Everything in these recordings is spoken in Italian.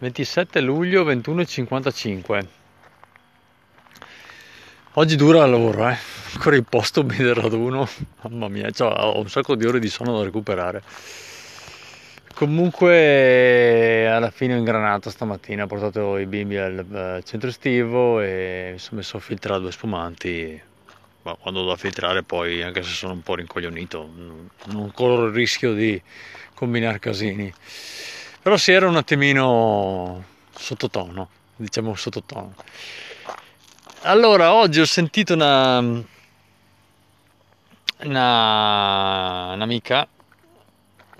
27 luglio 21.55 Oggi dura il lavoro, eh. Ancora in posto del raduno. Mamma mia, cioè, ho un sacco di ore di sonno da recuperare. Comunque alla fine ho ingranato stamattina, ho portato i bimbi al centro estivo e mi sono messo a filtrare due spumanti. Ma quando da filtrare poi, anche se sono un po' rincoglionito, non corro il rischio di combinare casini. Però si era un attimino sottotono, diciamo sottotono. Allora, oggi ho sentito una, una un'amica,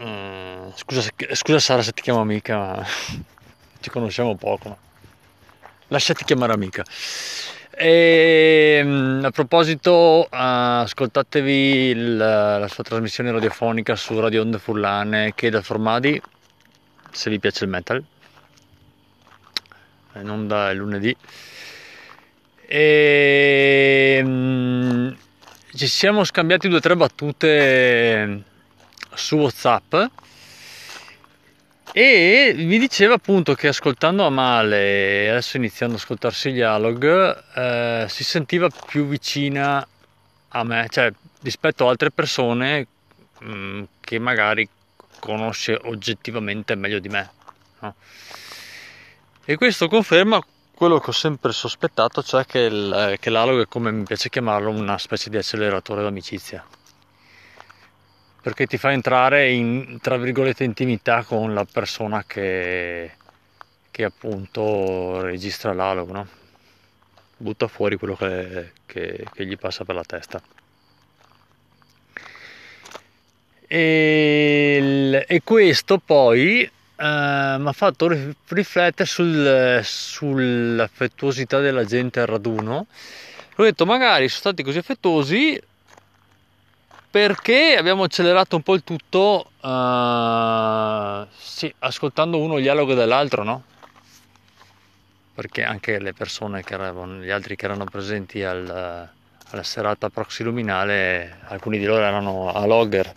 mm, scusa, scusa Sara se ti chiamo amica, ma ci conosciamo poco, lasciati chiamare amica. E, mm, a proposito, ascoltatevi il, la sua trasmissione radiofonica su Radio Onde Furlane che da Formadi se vi piace il metal. In onda lunedì. E um, ci siamo scambiati due o tre battute su whatsapp e mi diceva appunto che ascoltando a male adesso iniziando ad ascoltarsi gli Alog eh, si sentiva più vicina a me cioè rispetto a altre persone mh, mm, che magari conosce oggettivamente meglio di me. E questo conferma quello che ho sempre sospettato, cioè che, il, eh, che l'alog è come mi piace chiamarlo, una specie di acceleratore d'amicizia. Perché ti fa entrare in, tra virgolette, intimità con la persona che, che appunto registra l'alog, no? Butta fuori quello che, che, che gli passa per la testa. E, e questo poi eh, mi ha fatto riflettere sul, sull'affettuosità della gente al raduno. Ho detto, magari sono stati così affettuosi perché abbiamo accelerato un po' il tutto, uh, sì, ascoltando uno il dialogo dell'altro, no? Perché anche le persone che erano, gli altri che erano presenti al, alla serata proxy luminale, alcuni di loro erano a logger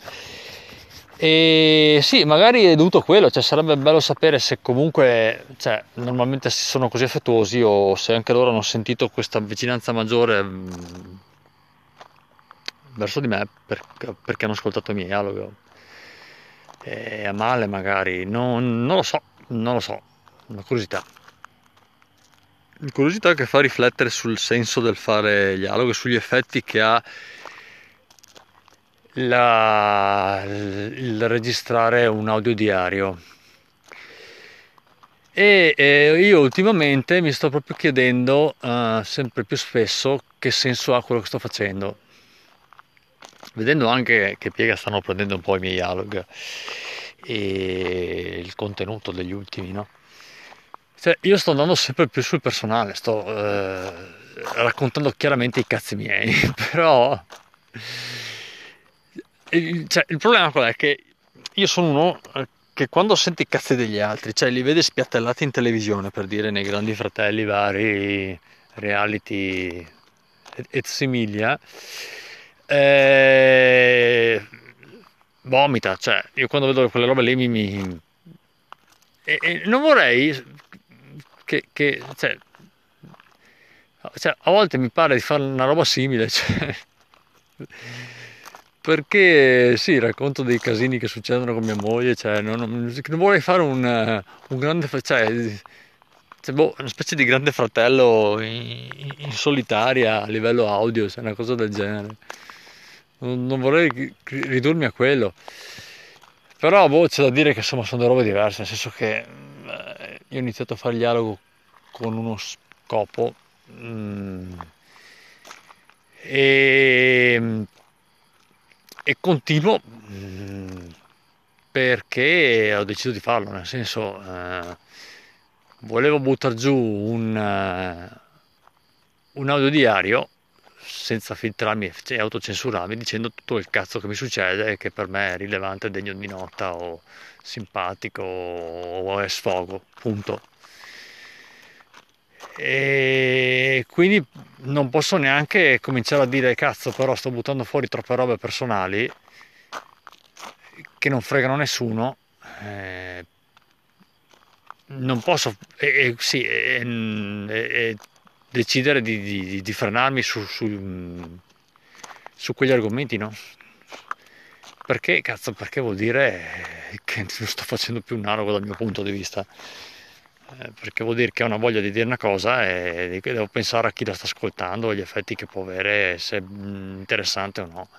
e sì, magari è dovuto a quello, cioè sarebbe bello sapere se comunque, cioè, normalmente sono così affettuosi o se anche loro hanno sentito questa vicinanza maggiore mm, verso di me perché, perché, hanno ascoltato i miei dialoghi. E a male magari, non, non lo so, non lo so, una curiosità. Curiosità che fa riflettere sul senso del fare dialogo, sugli effetti che ha la, il registrare un audio diario. E eh, io ultimamente mi sto proprio chiedendo uh, sempre più spesso che senso ha quello che sto facendo. Vedendo anche che piega stanno prendendo un po' i miei dialog e il contenuto degli ultimi, no? Cioè, io sto andando sempre più sul personale, sto eh, raccontando chiaramente i cazzi miei, però il, cioè, il problema qual è? Che io sono uno eh, che quando sente i cazzi degli altri, cioè li vede spiattellati in televisione per dire nei grandi fratelli vari reality et similia, eh, vomita, cioè io quando vedo quelle robe lì mi... mi e, e non vorrei che, che cioè, cioè, a volte mi pare di fare una roba simile, cioè, perché sì, racconto dei casini che succedono con mia moglie, cioè non, non, non vorrei fare un, un grande, cioè, cioè boh, una specie di grande fratello in, in, solitaria a livello audio, cioè una cosa del genere. Non, non vorrei ridurmi a quello. Però boh, c'è da dire che insomma sono due robe diverse, nel senso che io ho iniziato a fare il dialogo con uno scopo mm, e e continuo mm, perché ho deciso di farlo, nel senso eh, volevo buttare giù un, uh, un audio diario senza filtrarmi e autocensurarmi dicendo tutto il cazzo che mi succede e che per me è rilevante, degno di nota o simpatico o è sfogo, punto. E quindi non posso neanche cominciare a dire cazzo però sto buttando fuori troppe robe personali che non fregano nessuno eh, non posso eh, sì, eh, decidere di, di, di, frenarmi su, su, su, quegli argomenti, no? Perché, cazzo, perché vuol dire che non sto facendo più un analogo dal mio punto di vista. Eh, perché vuol dire che ho una voglia di dire una cosa e devo pensare a chi la sta ascoltando, agli effetti che può avere, se è interessante o no.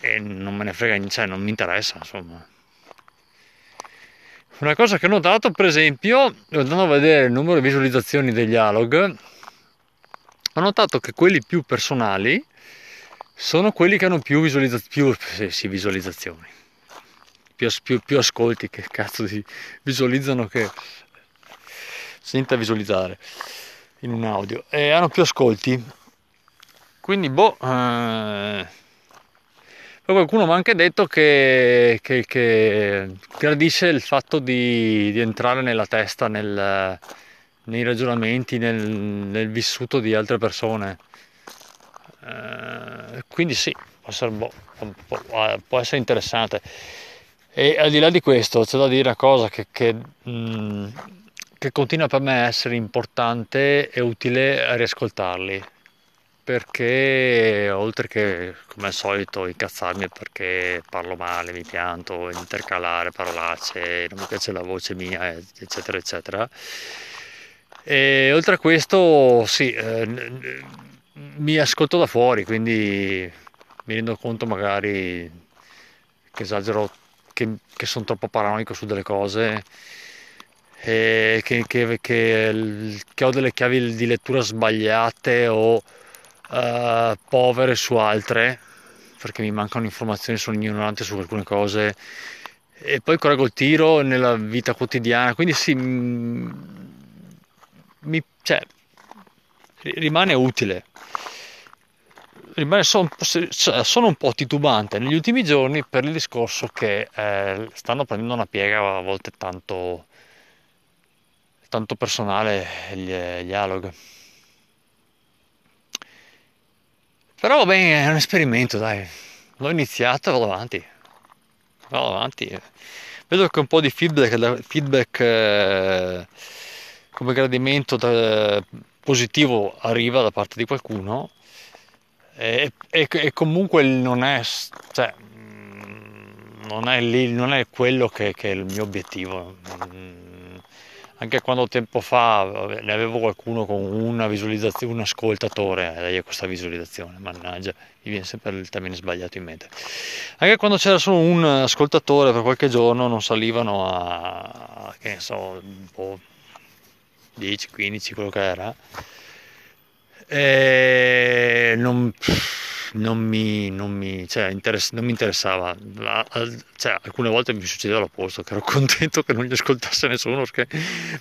E non me ne frega, cioè non mi interessa, insomma. Una cosa che ho notato, per esempio, andando a vedere il numero di visualizzazioni degli analog, ho notato che quelli più personali sono quelli che hanno più, visualizza- più sì, visualizzazioni, più, più, più, ascolti, che cazzo di visualizzano che senta visualizzare in un audio, e hanno più ascolti. Quindi, boh... Eh, poi qualcuno mi ha anche detto che, che, che gradisce il fatto di, di, entrare nella testa, nel, nei ragionamenti, nel, nel, vissuto di altre persone. Eh, quindi sì, può essere, boh, può essere, interessante. E al di là di questo c'è da dire una cosa che, che, mh, mm, continua per me a essere importante e utile riascoltarli perché oltre che come al solito incazzarmi perché parlo male, mi pianto, intercalare parolacce, non mi piace la voce mia, eccetera, eccetera. E oltre a questo, sì, eh, mi ascolto da fuori, quindi mi rendo conto magari che esagero, che, che sono troppo paranoico su delle cose. Che, che, che, che, ho delle chiavi di lettura sbagliate o uh, povere su altre, perché mi mancano informazioni, sono ignorante su alcune cose, e poi correggo il tiro nella vita quotidiana, quindi sì, mm, mi, cioè, rimane utile. Rimane, sono, sono un po' titubante negli ultimi giorni per il discorso che eh, stanno prendendo una piega a volte tanto, tanto personale gli, gli analog. Però va bene, è un esperimento, dai. L'ho iniziato vado avanti. Vado avanti. Vedo che un po' di feedback, feedback eh, come gradimento da, positivo arriva da parte di qualcuno e, e, e comunque non è, cioè, non è, lì, non è quello che, che, è il mio obiettivo anche quando tempo fa ne avevo qualcuno con una visualizzazione, un ascoltatore, eh, lei ha questa visualizzazione, mannaggia, mi viene sempre il termine sbagliato in mente. Anche quando c'era solo un ascoltatore per qualche giorno non salivano a, che ne so, po' 10, 15, quello che era. E non, non mi, non mi, cioè, interess- non mi interessava. Cioè, alcune volte mi succedeva l'opposto, che ero contento che non gli ascoltasse nessuno perché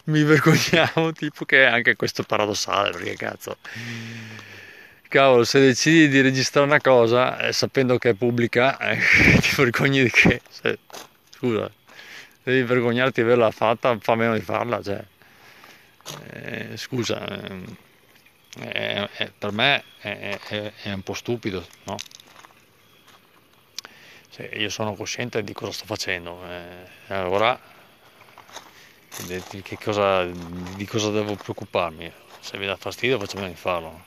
mi vergognavo, tipo che è anche questo paradossale, perché cazzo. Cavolo, se decidi di registrare una cosa eh, sapendo che è pubblica, eh, ti vergogni di che? Se, scusa, devi vergognarti di averla fatta, fa meno di farla, cioè. Eh, scusa. Eh, è, è, per me è, è, un po' stupido, no? Cioè, io sono cosciente di cosa sto facendo, eh, allora di cosa, di cosa devo preoccuparmi? Se mi dà fastidio facciamo di farlo.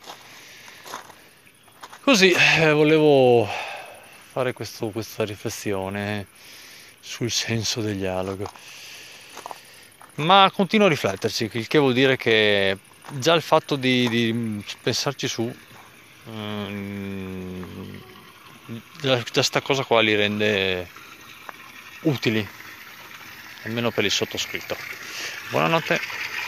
Così eh, volevo fare questo, questa riflessione sul senso del dialogo. Ma continuo a rifletterci, il che vuol dire che già il fatto di, di pensarci su um, già, già sta cosa qua li rende utili almeno per il sottoscritto. Buonanotte